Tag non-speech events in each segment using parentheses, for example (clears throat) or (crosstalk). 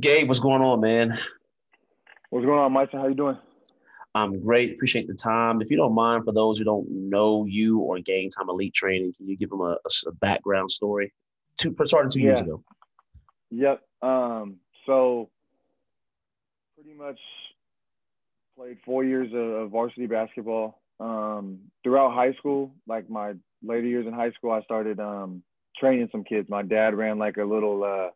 Gabe, what's going on, man? What's going on, Mike? How you doing? I'm great. Appreciate the time. If you don't mind, for those who don't know you or Game Time Elite Training, can you give them a, a background story? Two started two yeah. years ago. Yep. Um, so pretty much played four years of, of varsity basketball. Um, throughout high school, like my later years in high school, I started um, training some kids. My dad ran like a little uh,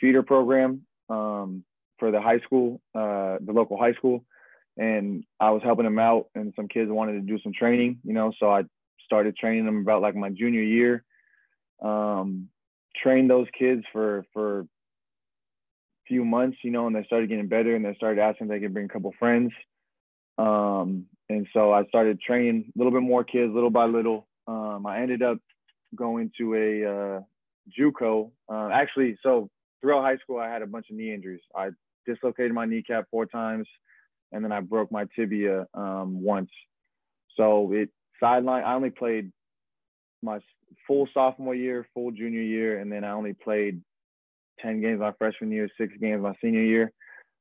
feeder program um, for the high school, uh, the local high school, and I was helping them out. And some kids wanted to do some training, you know, so I started training them about like my junior year. Um, trained those kids for for a few months, you know, and they started getting better, and they started asking if they could bring a couple friends. Um, and so I started training a little bit more kids, little by little. Um, I ended up going to a uh, JUCO. Uh, actually, so throughout high school, I had a bunch of knee injuries. I dislocated my kneecap four times, and then I broke my tibia um, once. So it sideline. I only played my full sophomore year, full junior year, and then I only played ten games my freshman year, six games my senior year.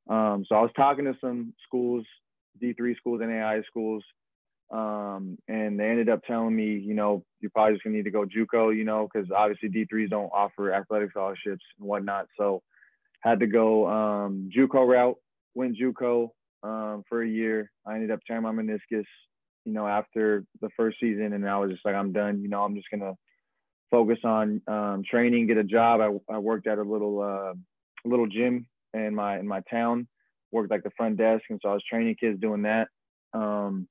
Um, so I was talking to some schools, D3 schools, NAI schools, um, and they ended up telling me, you know, you're probably just gonna need to go JUCO, you know, because obviously D3s don't offer athletic scholarships and whatnot. So had to go um, JUCO route, went JUCO um, for a year. I ended up tearing my meniscus, you know, after the first season, and I was just like, I'm done. You know, I'm just gonna focus on um, training, get a job. I, I worked at a little uh, little gym in my in my town, worked like the front desk, and so I was training kids doing that. Um,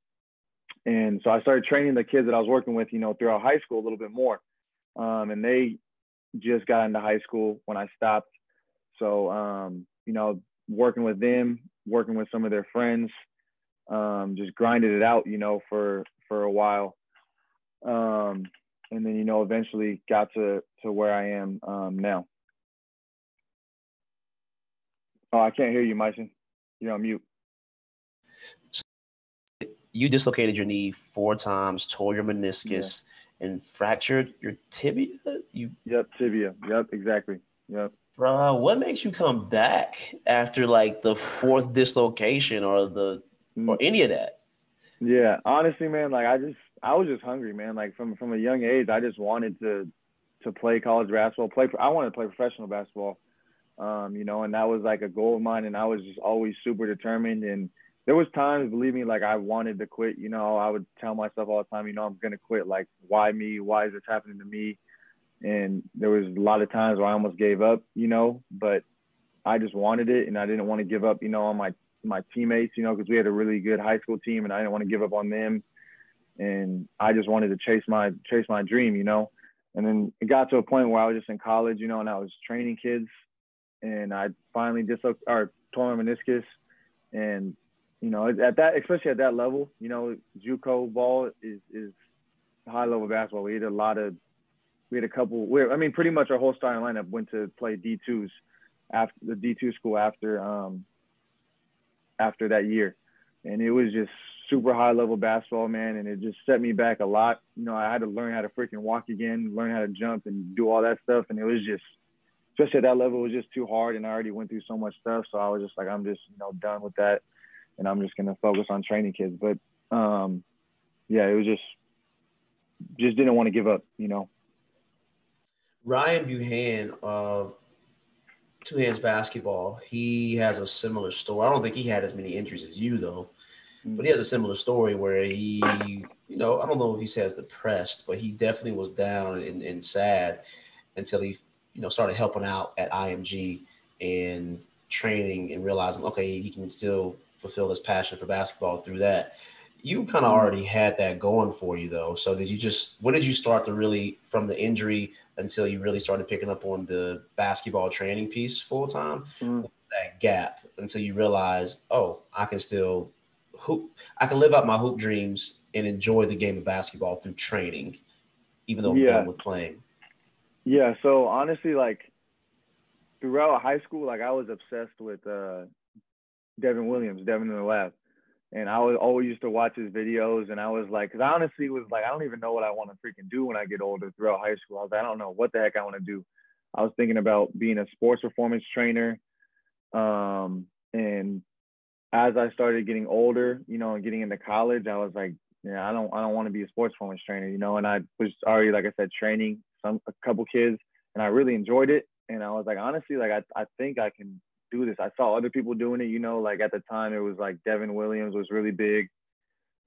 and so I started training the kids that I was working with, you know, throughout high school a little bit more. Um, and they just got into high school when I stopped. So, um, you know, working with them, working with some of their friends, um, just grinded it out, you know, for for a while. Um, and then, you know, eventually got to to where I am um, now. Oh, I can't hear you, Myson. You're on mute you dislocated your knee four times, tore your meniscus, yeah. and fractured your tibia. You yep, tibia. Yep, exactly. Yep. Bro, what makes you come back after like the fourth dislocation or the mm. or any of that? Yeah, honestly, man, like I just I was just hungry, man. Like from from a young age, I just wanted to to play college basketball. Play I wanted to play professional basketball. Um, you know, and that was like a goal of mine, and I was just always super determined and there was times, believe me, like I wanted to quit. You know, I would tell myself all the time, you know, I'm gonna quit. Like, why me? Why is this happening to me? And there was a lot of times where I almost gave up. You know, but I just wanted it, and I didn't want to give up. You know, on my my teammates. You know, because we had a really good high school team, and I didn't want to give up on them. And I just wanted to chase my chase my dream. You know, and then it got to a point where I was just in college. You know, and I was training kids, and I finally dislocated or tore my meniscus, and you know, at that, especially at that level, you know, JUCO ball is is high level basketball. We had a lot of, we had a couple. We, I mean, pretty much our whole starting lineup went to play D twos after the D two school after um after that year, and it was just super high level basketball, man, and it just set me back a lot. You know, I had to learn how to freaking walk again, learn how to jump and do all that stuff, and it was just. Especially at that level, it was just too hard, and I already went through so much stuff. So I was just like, I'm just, you know, done with that and I'm just gonna focus on training kids. But um, yeah, it was just just didn't want to give up, you know. Ryan Buhan, uh, two hands basketball. He has a similar story. I don't think he had as many injuries as you though, mm-hmm. but he has a similar story where he, you know, I don't know if he says depressed, but he definitely was down and, and sad until he, you know, started helping out at IMG and training and realizing, okay, he can still fulfill this passion for basketball through that. You kind of mm-hmm. already had that going for you though. So did you just when did you start to really from the injury until you really started picking up on the basketball training piece full time? Mm-hmm. That gap until you realize, oh, I can still hoop. I can live out my hoop dreams and enjoy the game of basketball through training, even though I'm yeah. done with playing. Yeah. So honestly, like throughout high school, like I was obsessed with uh, Devin Williams, Devin in the lab. And I was always used to watch his videos, and I was like, because I honestly was like, I don't even know what I want to freaking do when I get older. Throughout high school, I was like, I don't know what the heck I want to do. I was thinking about being a sports performance trainer. Um, and as I started getting older, you know, and getting into college, I was like, yeah, I don't, I don't want to be a sports performance trainer, you know. And I was already, like I said, training some a couple kids, and I really enjoyed it. And I was like, honestly, like I, I think I can do this. I saw other people doing it, you know, like at the time it was like Devin Williams was really big,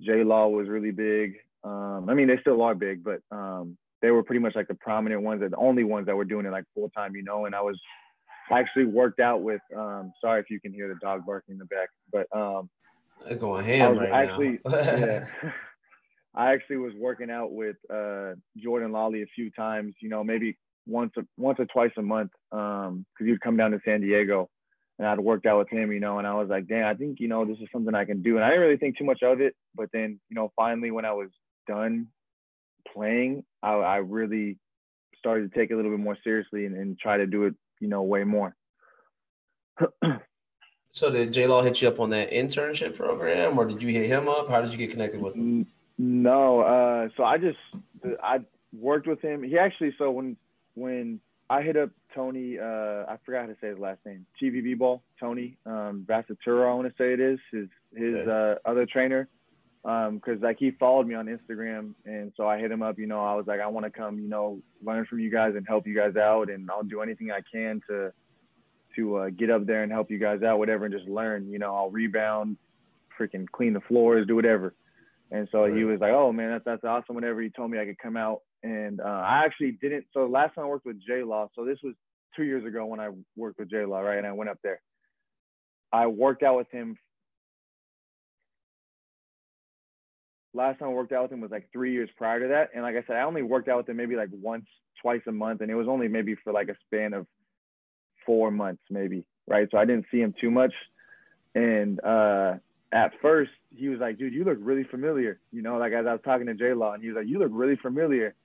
J Law was really big. Um, I mean, they still are big, but um, they were pretty much like the prominent ones, the only ones that were doing it like full time, you know. And I was actually worked out with. Um, sorry if you can hear the dog barking in the back, but um, they're going ham right actually, now. (laughs) yeah, (laughs) I actually was working out with uh, Jordan Lawley a few times. You know, maybe once a, once or twice a month, because um, he'd come down to San Diego, and I'd worked out with him. You know, and I was like, damn, I think you know this is something I can do. And I didn't really think too much of it, but then you know, finally when I was done playing, I, I really started to take it a little bit more seriously and, and try to do it, you know, way more. (clears throat) so did J Law hit you up on that internship program, or did you hit him up? How did you get connected with him? No, uh, so I just I worked with him. He actually so when when I hit up Tony, uh, I forgot how to say his last name, TVB ball, Tony um, Vassaturo, I want to say it is his his okay. uh, other trainer because um, like he followed me on Instagram, and so I hit him up. You know, I was like, I want to come, you know, learn from you guys and help you guys out, and I'll do anything I can to to uh, get up there and help you guys out, whatever, and just learn. You know, I'll rebound, freaking clean the floors, do whatever. And so right. he was like, "Oh man, that's that's awesome." Whenever he told me I could come out, and uh, I actually didn't. So last time I worked with J Law, so this was two years ago when I worked with J Law, right? And I went up there. I worked out with him last time I worked out with him was like three years prior to that. And like I said, I only worked out with him maybe like once, twice a month. And it was only maybe for like a span of four months, maybe. Right. So I didn't see him too much. And uh, at first, he was like, dude, you look really familiar. You know, like as I was talking to J Law, and he was like, you look really familiar.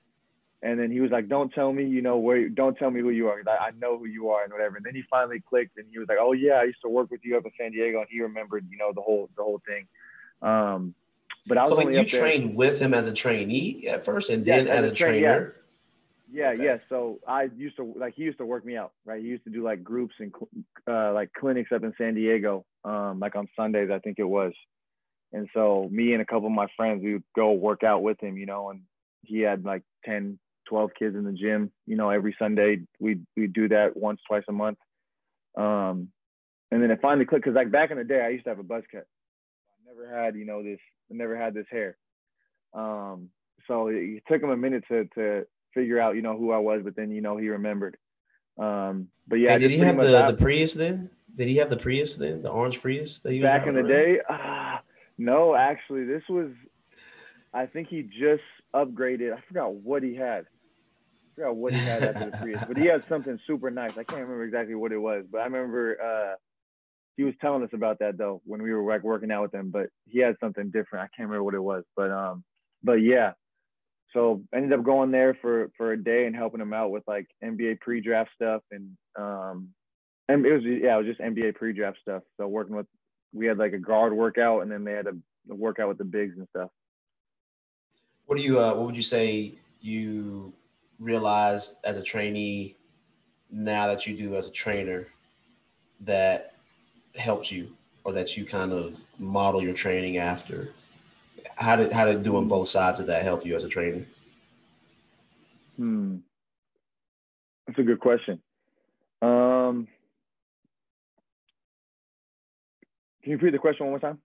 And then he was like, don't tell me, you know, where, don't tell me who you are. I, I know who you are and whatever. And then he finally clicked and he was like, oh, yeah, I used to work with you up in San Diego. And he remembered, you know, the whole, the whole thing. Um, but I was so only you trained with him as a trainee at first, and then as, as, a, trainer. Yeah, okay. yeah. So I used to like he used to work me out, right? He used to do like groups and uh, like clinics up in San Diego, um, like on Sundays, I think it was. And so me and a couple of my friends, we would go work out with him, you know, and he had like 10, 12 kids in the gym, you know, every Sunday. We we do that once, twice a month. Um, and then it finally clicked because like back in the day, I used to have a buzz cut. I never had, you know, this I never had this hair. Um, so it took him a minute to to figure out, you know, who I was, but then you know he remembered. Um, but yeah, hey, did he have the, the Prius then? Did he have the Prius then, the orange Prius that he back in the around? day? Uh, no, actually, this was. I think he just upgraded. I forgot what he had. Forgot what he had after the Prius, but he had something super nice. I can't remember exactly what it was, but I remember uh, he was telling us about that though when we were like working out with him, but he had something different. I can't remember what it was, but um, but yeah. So ended up going there for for a day and helping him out with like NBA pre-draft stuff and um, and it was yeah, it was just NBA pre-draft stuff. So working with we had like a guard workout and then they had a, a workout with the bigs and stuff. What do you uh, what would you say you realize as a trainee now that you do as a trainer that helped you or that you kind of model your training after? How did how did doing both sides of that help you as a trainer? Hmm. That's a good question. Um, can you repeat the question one more time?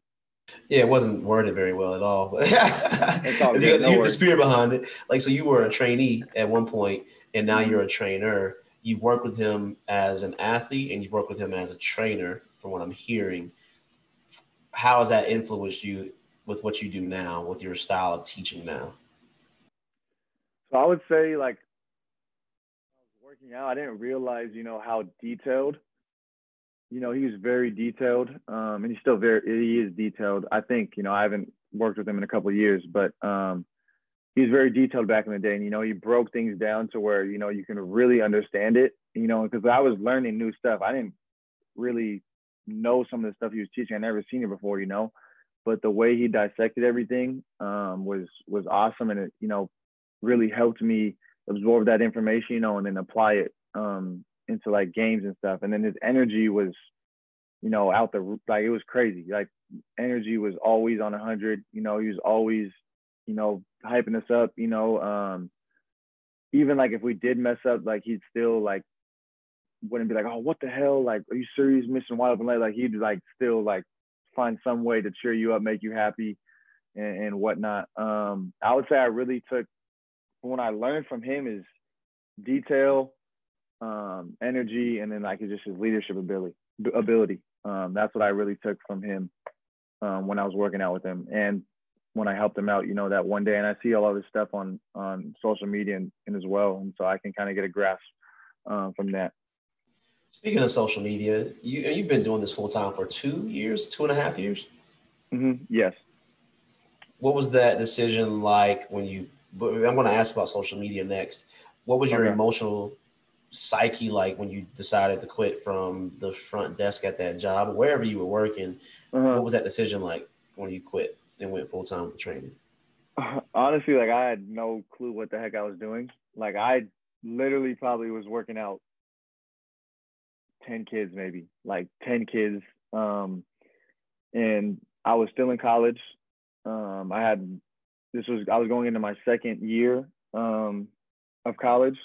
Yeah, it wasn't worded very well at all. (laughs) all you, no you the spirit behind it. Like, so you were a trainee at one point, and now you're a trainer. You've worked with him as an athlete, and you've worked with him as a trainer from what I'm hearing. How has that influenced you with what you do now, with your style of teaching now? So I would say, like, working out, I didn't realize, you know, how detailed. You know, he was very detailed, um, and he's still very. He is detailed. I think, you know, I haven't worked with him in a couple of years, but um, he was very detailed back in the day, and you know, he broke things down to where you know you can really understand it. You know, because I was learning new stuff. I didn't really know some of the stuff he was teaching. I never seen it before, you know. But the way he dissected everything um, was was awesome, and it you know really helped me absorb that information, you know, and then apply it um, into like games and stuff. And then his energy was you know, out the like it was crazy. Like energy was always on a hundred. You know, he was always, you know, hyping us up. You know, um, even like if we did mess up, like he'd still like wouldn't be like, oh, what the hell? Like, are you serious? Missing wide open late? Like he'd like still like find some way to cheer you up, make you happy, and, and whatnot. Um, I would say I really took what I learned from him is detail, um, energy, and then like just his leadership ability. Ability. Um, that's what I really took from him um, when I was working out with him, and when I helped him out, you know, that one day. And I see all of his stuff on on social media and, and as well, and so I can kind of get a grasp um, from that. Speaking of social media, you you've been doing this full time for two years, two and a half years. Mm-hmm. Yes. What was that decision like when you? But I'm going to ask about social media next. What was your okay. emotional psyche like when you decided to quit from the front desk at that job, wherever you were working? Uh-huh. What was that decision like when you quit and went full time with the training? (laughs) Honestly, like I had no clue what the heck I was doing. Like I literally probably was working out 10 kids maybe like 10 kids um, and i was still in college um, i had this was i was going into my second year um, of college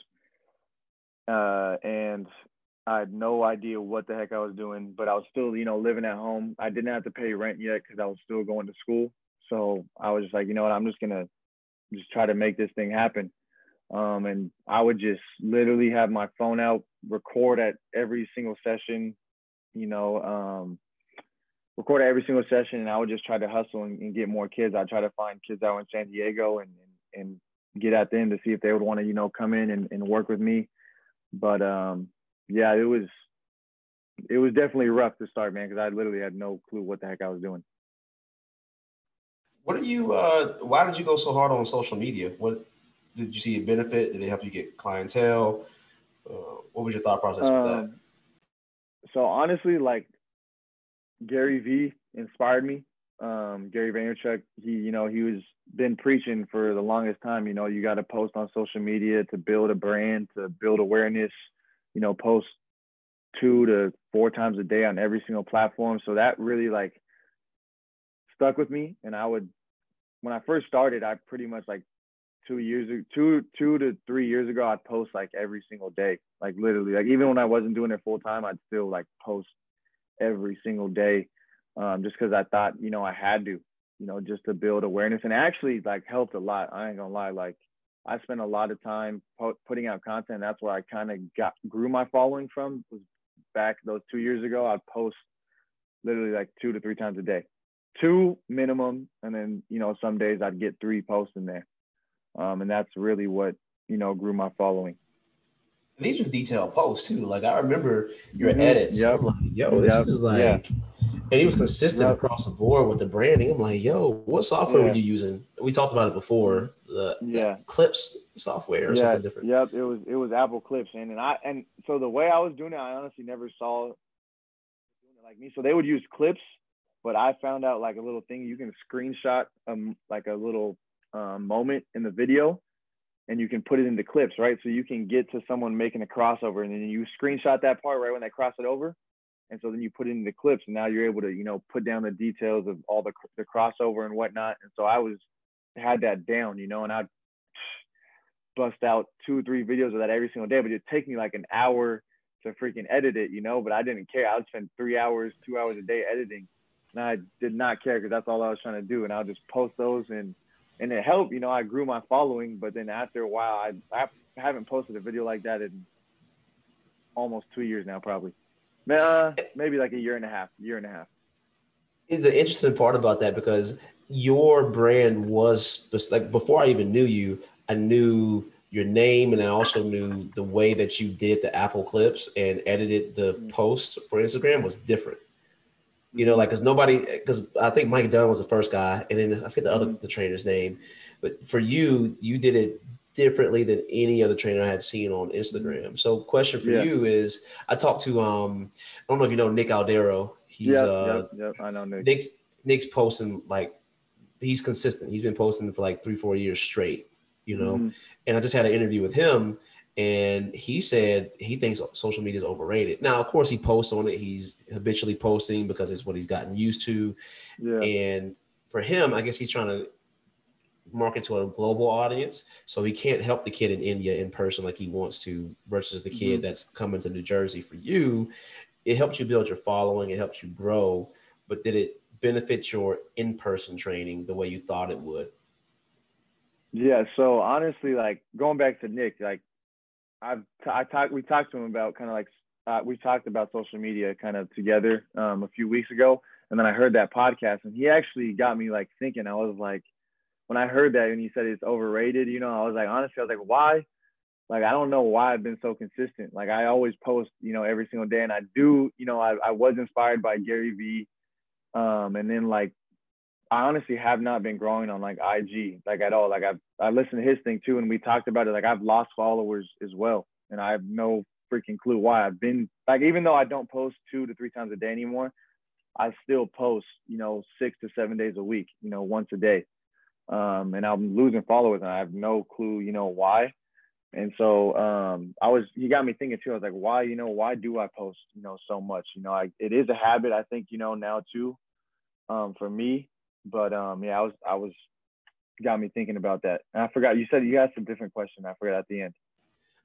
uh, and i had no idea what the heck i was doing but i was still you know living at home i didn't have to pay rent yet because i was still going to school so i was just like you know what i'm just gonna just try to make this thing happen um, and I would just literally have my phone out, record at every single session, you know, um, record every single session. And I would just try to hustle and, and get more kids. I try to find kids out in San Diego and, and, and get at them to see if they would want to, you know, come in and, and work with me. But um, yeah, it was, it was definitely rough to start, man, because I literally had no clue what the heck I was doing. What are you? Uh, why did you go so hard on social media? What did you see a benefit? Did they help you get clientele? Uh, what was your thought process with that? Um, so honestly, like Gary V inspired me. Um, Gary Vaynerchuk, he, you know, he was been preaching for the longest time. You know, you got to post on social media to build a brand, to build awareness. You know, post two to four times a day on every single platform. So that really like stuck with me. And I would, when I first started, I pretty much like two years two two to three years ago i'd post like every single day like literally like even when i wasn't doing it full time i'd still like post every single day um, just because i thought you know i had to you know just to build awareness and actually like helped a lot i ain't gonna lie like i spent a lot of time po- putting out content that's where i kind of got grew my following from was back those two years ago i'd post literally like two to three times a day two minimum and then you know some days i'd get three posts in there um, and that's really what you know grew my following. These are detailed posts too. Like I remember your mm-hmm. edits. Yep. Like, yo, this yep. is like, yeah. And he was consistent yep. across the board with the branding. I'm like, yo, what software yeah. were you using? We talked about it before. The yeah Clips software or yeah. something different. Yep, it was it was Apple Clips, and and I and so the way I was doing it, I honestly never saw like me. So they would use Clips, but I found out like a little thing you can screenshot um like a little um, moment in the video and you can put it into clips, right? So you can get to someone making a crossover and then you screenshot that part right when they cross it over. And so then you put it the clips and now you're able to, you know, put down the details of all the, the crossover and whatnot. And so I was, had that down, you know, and I'd (sighs) bust out two or three videos of that every single day, but it'd take me like an hour to freaking edit it, you know, but I didn't care. I would spend three hours, two hours a day editing. And I did not care because that's all I was trying to do. And I'll just post those and and it helped. You know, I grew my following, but then after a while, I I haven't posted a video like that in almost two years now, probably. Uh, maybe like a year and a half, year and a half. The interesting part about that because your brand was like before I even knew you, I knew your name and I also knew the way that you did the Apple clips and edited the mm-hmm. posts for Instagram was different. You know, like because nobody, because I think Mike Dunn was the first guy, and then I forget the other mm-hmm. the trainer's name, but for you, you did it differently than any other trainer I had seen on Instagram. So, question for yeah. you is: I talked to um, I don't know if you know Nick Aldero. He's yep, uh, yep, yep, I know Nick. Nick's Nick's posting like he's consistent. He's been posting for like three, four years straight. You know, mm-hmm. and I just had an interview with him, and he said he thinks social media is overrated. Now, of course, he posts on it. He's habitually posting because it's what he's gotten used to. Yeah. And for him, I guess he's trying to market to a global audience. So he can't help the kid in India in person like he wants to versus the kid mm-hmm. that's coming to New Jersey for you. It helps you build your following, it helps you grow, but did it benefit your in-person training the way you thought it would? Yeah, so honestly, like going back to Nick, like I've t- I talked we talked to him about kind of like uh, we talked about social media kind of together um, a few weeks ago, and then I heard that podcast, and he actually got me like thinking. I was like, when I heard that and he said it's overrated, you know, I was like, honestly, I was like, why? Like I don't know why I've been so consistent. Like I always post, you know, every single day, and I do, you know, I, I was inspired by Gary Vee, um, and then like I honestly have not been growing on like IG like at all. Like I've I listened to his thing too, and we talked about it. Like I've lost followers as well, and I have no freaking clue why. I've been like even though I don't post two to three times a day anymore, I still post you know six to seven days a week, you know once a day, um, and I'm losing followers, and I have no clue you know why. And so um, I was he got me thinking too. I was like, why you know why do I post you know so much? You know, I it is a habit I think you know now too, um, for me but um, yeah, I was I was got me thinking about that. And I forgot you said you asked a different question. I forgot at the end.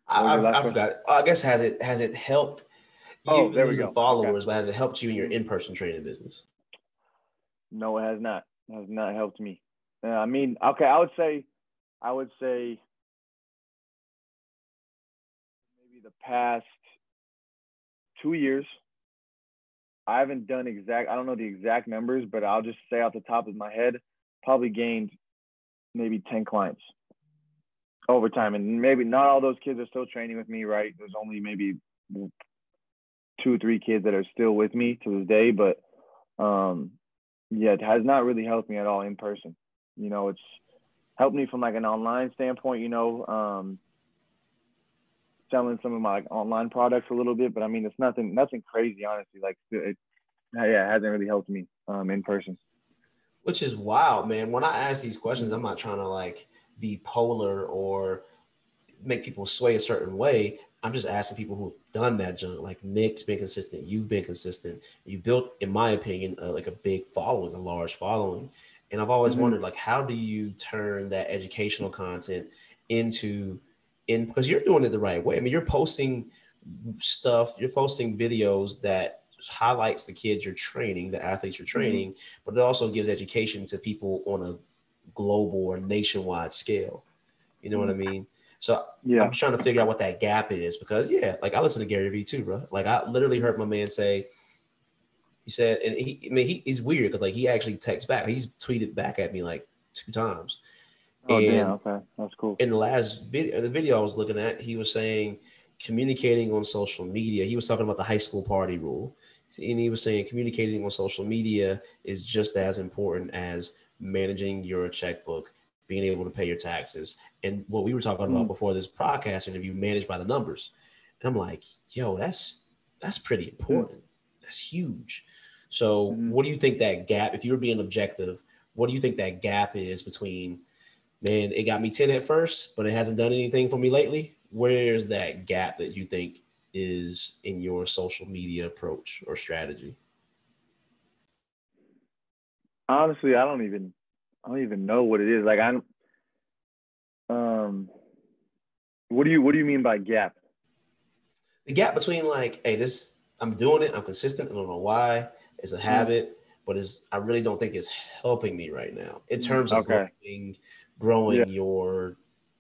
I, I, forgot. I guess has it has it helped you oh, there losing followers, okay. but has it helped you in your in person training business? No, it has not. It has not helped me. Uh, I mean, okay, I would say, I would say, maybe the past two years I haven't done exact. I don't know the exact numbers, but I'll just say off the top of my head, probably gained maybe ten clients over time, and maybe not all those kids are still training with me. Right? There's only maybe two or three kids that are still with me to this day, but um, yeah, it has not really helped me at all in person. You know, it's helped me from like an online standpoint. You know, um, selling some of my like online products a little bit, but I mean it's nothing nothing crazy honestly. Like it, yeah, it hasn't really helped me um, in person. Which is wild, man. When I ask these questions, I'm not trying to like be polar or make people sway a certain way. I'm just asking people who've done that junk. Like Nick's been consistent, you've been consistent. You built, in my opinion, uh, like a big following, a large following. And I've always mm-hmm. wondered, like, how do you turn that educational content into in because you're doing it the right way. I mean, you're posting stuff, you're posting videos that highlights the kids you're training, the athletes you're mm-hmm. training, mm-hmm. but it also gives education to people on a global or nationwide scale. You know mm-hmm. what I mean? So yeah. I'm trying to figure out what that gap is because yeah, like I listen to Gary Vee too, bro. Like I literally heard my man say, he said, and he, I mean, he, he's weird because like he actually texts back. He's tweeted back at me like two times. Oh, and damn. Okay. That's cool. In the last video, the video I was looking at, he was saying communicating on social media. He was talking about the high school party rule. And he was saying communicating on social media is just as important as managing your checkbook, being able to pay your taxes. And what we were talking mm about before this podcast interview, managed by the numbers. And I'm like, yo, that's that's pretty important. That's huge. So mm what do you think that gap, if you were being objective, what do you think that gap is between man, it got me 10 at first, but it hasn't done anything for me lately. Where's that gap that you think is in your social media approach or strategy? Honestly, I don't even I don't even know what it is. Like I'm um what do you what do you mean by gap? The gap between like, hey, this I'm doing it, I'm consistent, I don't know why, it's a hmm. habit, but it's I really don't think it's helping me right now in terms of okay. growing growing yeah. your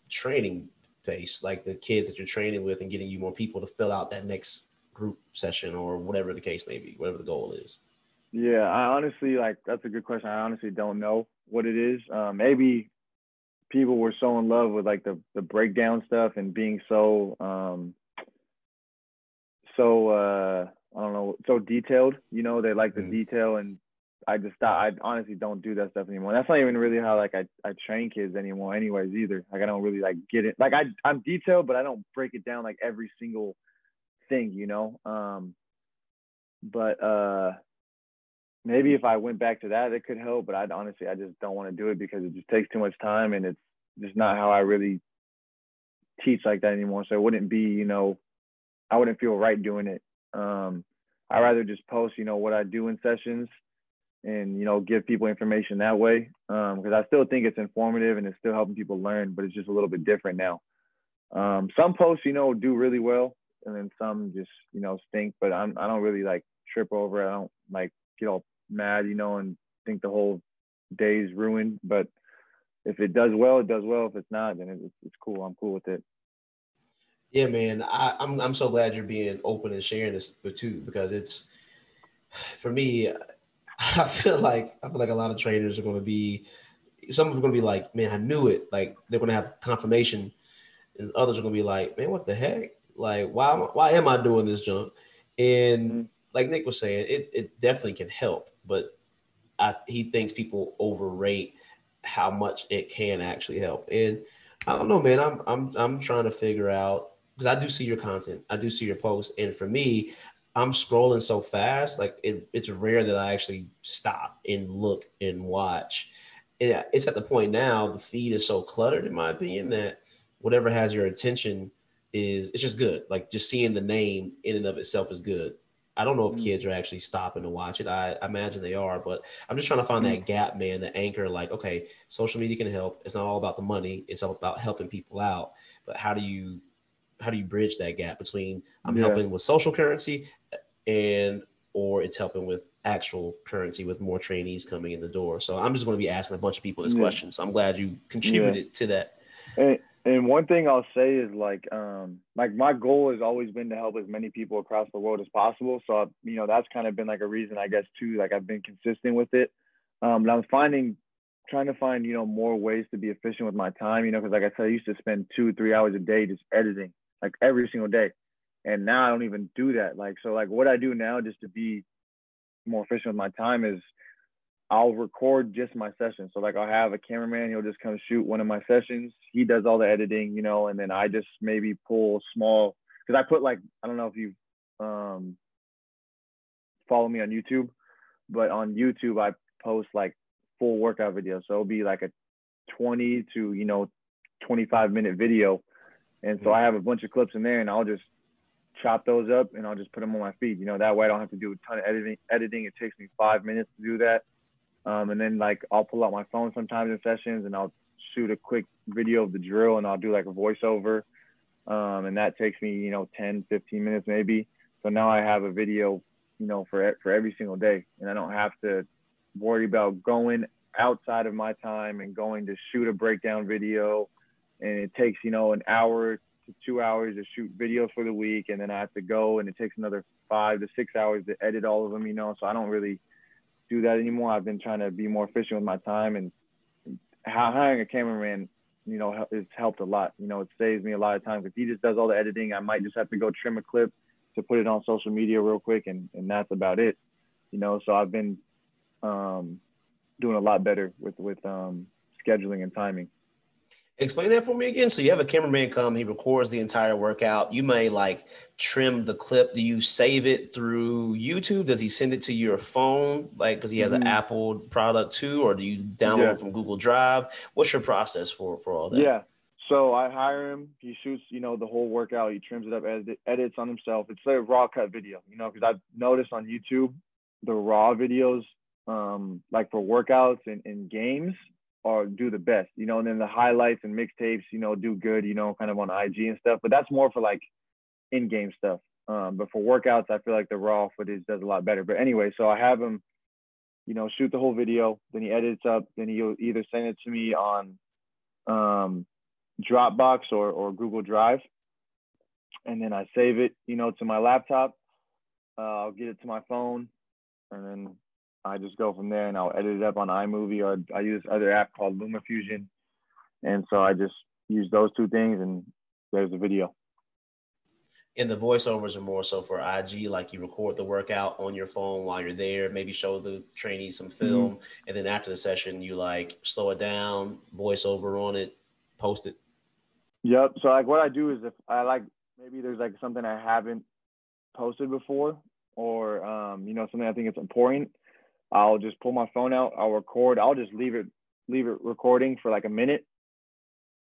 training base, like the kids that you're training with, and getting you more people to fill out that next group session or whatever the case may be, whatever the goal is? Yeah, I honestly like that's a good question. I honestly don't know what it is. Um, maybe people were so in love with like the the breakdown stuff and being so um so uh I don't know so detailed. You know, they like the mm. detail and I just thought I honestly don't do that stuff anymore. That's not even really how like I, I train kids anymore anyways either. Like I don't really like get it. Like I I'm detailed, but I don't break it down like every single thing, you know. Um but uh maybe if I went back to that it could help, but I honestly I just don't want to do it because it just takes too much time and it's just not how I really teach like that anymore. So it wouldn't be, you know, I wouldn't feel right doing it. Um, I rather just post, you know, what I do in sessions and you know give people information that way because um, I still think it's informative and it's still helping people learn, but it's just a little bit different now. Um, some posts, you know, do really well, and then some just you know stink. But I'm I don't really like trip over. It. I don't like get all mad, you know, and think the whole day's ruined. But if it does well, it does well. If it's not, then it's cool. I'm cool with it. Yeah, man. I, I'm I'm so glad you're being open and sharing this too because it's for me. (laughs) I feel like I feel like a lot of trainers are going to be some of them are going to be like, man, I knew it. Like they're going to have confirmation, and others are going to be like, man, what the heck? Like why why am I doing this junk? And mm-hmm. like Nick was saying, it it definitely can help, but I, he thinks people overrate how much it can actually help. And I don't know, man. I'm I'm I'm trying to figure out because I do see your content, I do see your posts, and for me, I'm scrolling so fast, like it, it's rare that I actually stop and look and watch. And it's at the point now, the feed is so cluttered, in my opinion, that whatever has your attention is it's just good. Like just seeing the name in and of itself is good. I don't know if mm. kids are actually stopping to watch it. I, I imagine they are, but I'm just trying to find that gap, man, the anchor. Like, okay, social media can help. It's not all about the money. It's all about helping people out. But how do you how do you bridge that gap between I'm yeah. helping with social currency and or it's helping with actual currency with more trainees coming in the door. So I'm just going to be asking a bunch of people this yeah. question. So I'm glad you contributed yeah. to that. And, and one thing I'll say is like, um, like my goal has always been to help as many people across the world as possible. So you know that's kind of been like a reason I guess too. Like I've been consistent with it. Um, but I'm finding, trying to find you know more ways to be efficient with my time. You know, because like I said, I used to spend two three hours a day just editing like every single day. And now I don't even do that. Like, so like what I do now just to be more efficient with my time is I'll record just my sessions. So like I'll have a cameraman, he'll just come shoot one of my sessions. He does all the editing, you know, and then I just maybe pull small because I put like I don't know if you um follow me on YouTube, but on YouTube I post like full workout videos. So it'll be like a 20 to you know 25 minute video and so I have a bunch of clips in there and I'll just chop those up and I'll just put them on my feed. You know, that way I don't have to do a ton of editing. Editing it takes me five minutes to do that. Um, and then like I'll pull out my phone sometimes in sessions and I'll shoot a quick video of the drill and I'll do like a voiceover. Um, and that takes me, you know, 10, 15 minutes maybe. So now I have a video, you know, for for every single day, and I don't have to worry about going outside of my time and going to shoot a breakdown video and it takes you know an hour to two hours to shoot videos for the week, and then I have to go, and it takes another five to six hours to edit all of them. You know, so I don't really do that anymore. I've been trying to be more efficient with my time, and hiring a cameraman, you know, has helped a lot. You know, it saves me a lot of time because he just does all the editing. I might just have to go trim a clip to put it on social media real quick, and and that's about it. You know, so I've been um, doing a lot better with with um, scheduling and timing. Explain that for me again. So you have a cameraman come, he records the entire workout. You may like trim the clip. Do you save it through YouTube? Does he send it to your phone? Like, because he has mm-hmm. an Apple product too, or do you download yeah. it from Google Drive? What's your process for for all that? Yeah. So I hire him. He shoots, you know, the whole workout. He trims it up, edit, edits on himself. It's a raw cut video, you know, because I've noticed on YouTube the raw videos, um, like for workouts and, and games, or do the best, you know, and then the highlights and mixtapes, you know, do good, you know, kind of on IG and stuff. But that's more for like in-game stuff. Um, but for workouts, I feel like the raw footage does a lot better. But anyway, so I have him, you know, shoot the whole video, then he edits up, then he'll either send it to me on um, Dropbox or or Google Drive, and then I save it, you know, to my laptop. Uh, I'll get it to my phone, and then I just go from there and I'll edit it up on iMovie or I use other app called LumaFusion. And so I just use those two things and there's the video. And the voiceovers are more so for IG, like you record the workout on your phone while you're there, maybe show the trainees some film, mm-hmm. and then after the session, you like slow it down, voiceover on it, post it. Yep. So like what I do is if I like maybe there's like something I haven't posted before, or um, you know something I think it's important, I'll just pull my phone out, I'll record, I'll just leave it leave it recording for like a minute.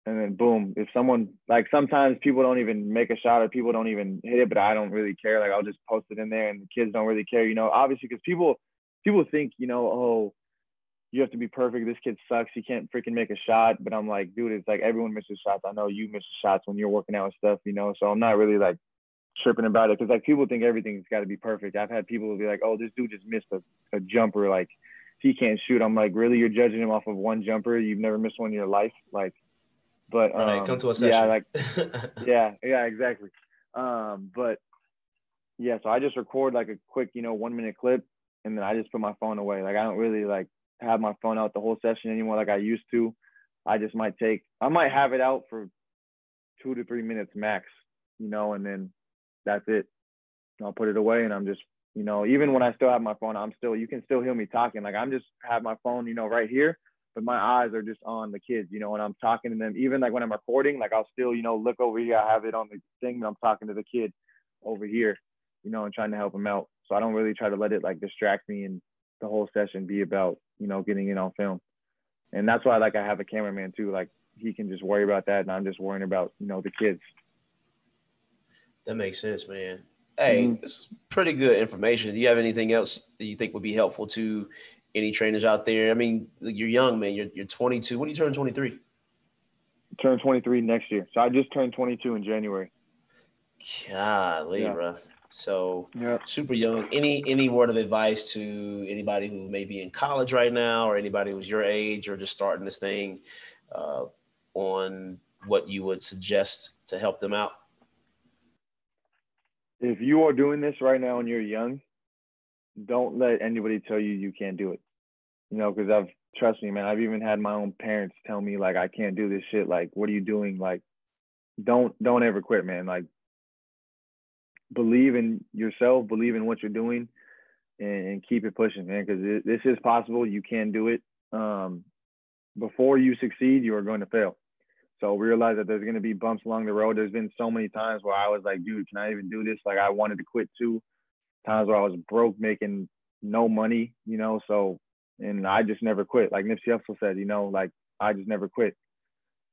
and then boom. If someone like sometimes people don't even make a shot or people don't even hit it, but I don't really care. Like I'll just post it in there, and the kids don't really care. You know, obviously because people people think you know oh you have to be perfect. This kid sucks. He can't freaking make a shot. But I'm like, dude, it's like everyone misses shots. I know you miss shots when you're working out and stuff, you know. So I'm not really like tripping about it because like people think everything's got to be perfect. I've had people be like, oh, this dude just missed a, a jumper. Like he can't shoot. I'm like, really? You're judging him off of one jumper? You've never missed one in your life? Like, but um, right, come to a session. Yeah, like, (laughs) yeah, yeah, exactly. Um, but yeah, so I just record like a quick, you know, one minute clip, and then I just put my phone away. Like I don't really like have my phone out the whole session anymore like I used to. I just might take, I might have it out for two to three minutes max, you know, and then that's it. I'll put it away and I'm just, you know, even when I still have my phone, I'm still, you can still hear me talking. Like I'm just have my phone, you know, right here, but my eyes are just on the kids, you know, and I'm talking to them. Even like when I'm recording, like I'll still, you know, look over here. I have it on the thing, but I'm talking to the kid over here, you know, and trying to help him out. So I don't really try to let it like distract me and the whole session be about you know getting it on film and that's why like i have a cameraman too like he can just worry about that and i'm just worrying about you know the kids that makes sense man. Hey mm-hmm. it's pretty good information. Do you have anything else that you think would be helpful to any trainers out there? I mean you're young man. You're, you're 22 when do you turn 23 turn 23 next year. So i just turned 22 in january. Golly yeah. bro so super young. Any any word of advice to anybody who may be in college right now, or anybody who's your age, or just starting this thing, uh, on what you would suggest to help them out? If you are doing this right now and you're young, don't let anybody tell you you can't do it. You know, because I've trust me, man. I've even had my own parents tell me like I can't do this shit. Like, what are you doing? Like, don't don't ever quit, man. Like believe in yourself, believe in what you're doing, and, and keep it pushing, man. Because this is possible. You can do it. Um, before you succeed, you are going to fail. So realize that there's going to be bumps along the road. There's been so many times where I was like, dude, can I even do this? Like I wanted to quit too. Times where I was broke, making no money, you know. So and I just never quit. Like Nipsey Hussle said, you know, like I just never quit.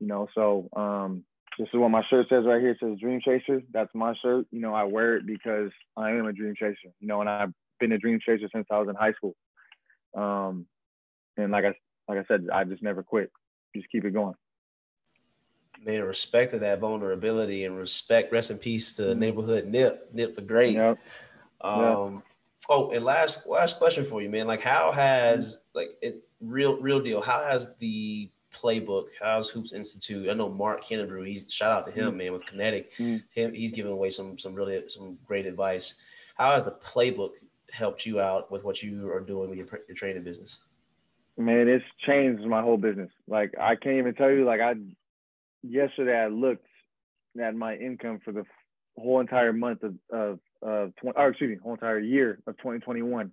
You know, so um, this is what my shirt says right here. It says Dream Chaser. That's my shirt. You know, I wear it because I am a dream chaser. You know, and I've been a dream chaser since I was in high school. Um, and like I like I said, I just never quit. Just keep it going. Man, respect to that vulnerability and respect. Rest in peace to mm-hmm. neighborhood Nip. Nip the great. Yep. Um, yep. Oh, and last last question for you, man. Like, how has like it real real deal? How has the playbook. How's Hoops Institute? I know Mark Kennebrew. He's shout out to him, mm man, with Kinetic. mm Him, he's giving away some some really some great advice. How has the playbook helped you out with what you are doing with your, your training business? Man, it's changed my whole business. Like I can't even tell you. Like I yesterday I looked at my income for the whole entire month of of, of 20, or excuse me, whole entire year of 2021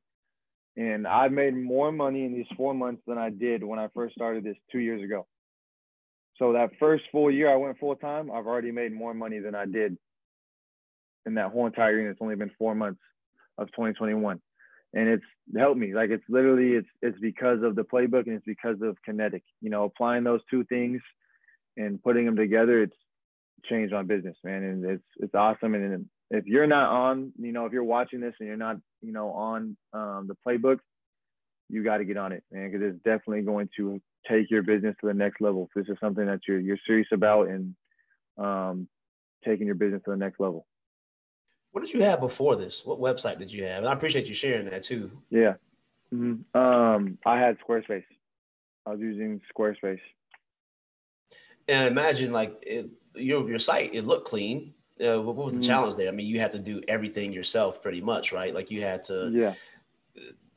and I've made more money in these four months than I did when I first started this two years ago. So that first full year I went full time, I've already made more money than I did in that whole entire year. It's only been four months of 2021. And it's helped me. Like it's literally it's it's because of the playbook and it's because of kinetic. You know, applying those two things and putting them together, it's changed my business, man. And it's it's awesome. And if you're not on, you know, if you're watching this and you're not, you know, on um, the playbook, you got to get on it, man, because it's definitely going to take your business to the next level. If this is something that you're you're serious about and um, taking your business to the next level. What did you have before this? What website did you have? And I appreciate you sharing that too. Yeah, mm-hmm. um, I had Squarespace. I was using Squarespace. And imagine like it, your your site, it looked clean uh, what was the mm. challenge there? I mean, you had to do everything yourself, pretty much, right? Like you had to. Yeah.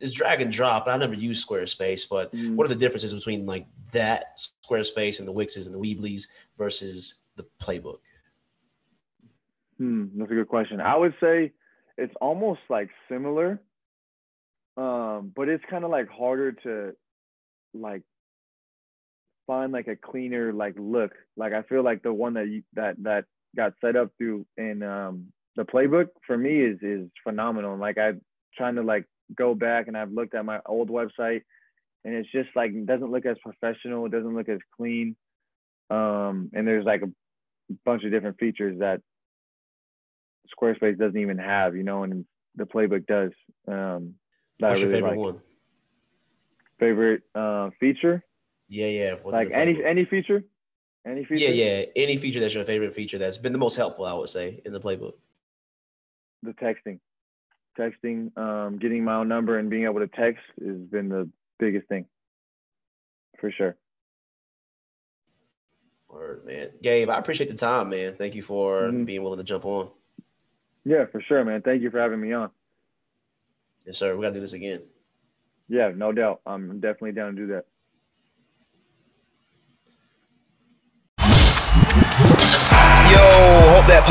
It's drag and drop. I never used Squarespace, but mm. what are the differences between like that Squarespace and the Wixes and the Weebly's versus the playbook? Hmm, that's a good question. I would say it's almost like similar, um, but it's kind of like harder to like find like a cleaner like look. Like I feel like the one that you that that got set up through in um, the playbook for me is is phenomenal. Like I'm trying to like go back and I've looked at my old website and it's just like doesn't look as professional. It doesn't look as clean. Um, and there's like a bunch of different features that Squarespace doesn't even have, you know, and the playbook does. Um, that What's I really your favorite like. one? Favorite uh, feature? Yeah, yeah. Like any any feature? Any feature? Yeah, yeah. Any feature that's your favorite feature that's been the most helpful, I would say, in the playbook. The texting. Texting, um, getting my own number and being able to text has been the biggest thing. For sure. Word, man. Gabe, I appreciate the time, man. Thank you for mm-hmm. being willing to jump on. Yeah, for sure, man. Thank you for having me on. Yes, sir. We gotta do this again. Yeah, no doubt. I'm definitely down to do that. Yo, hope that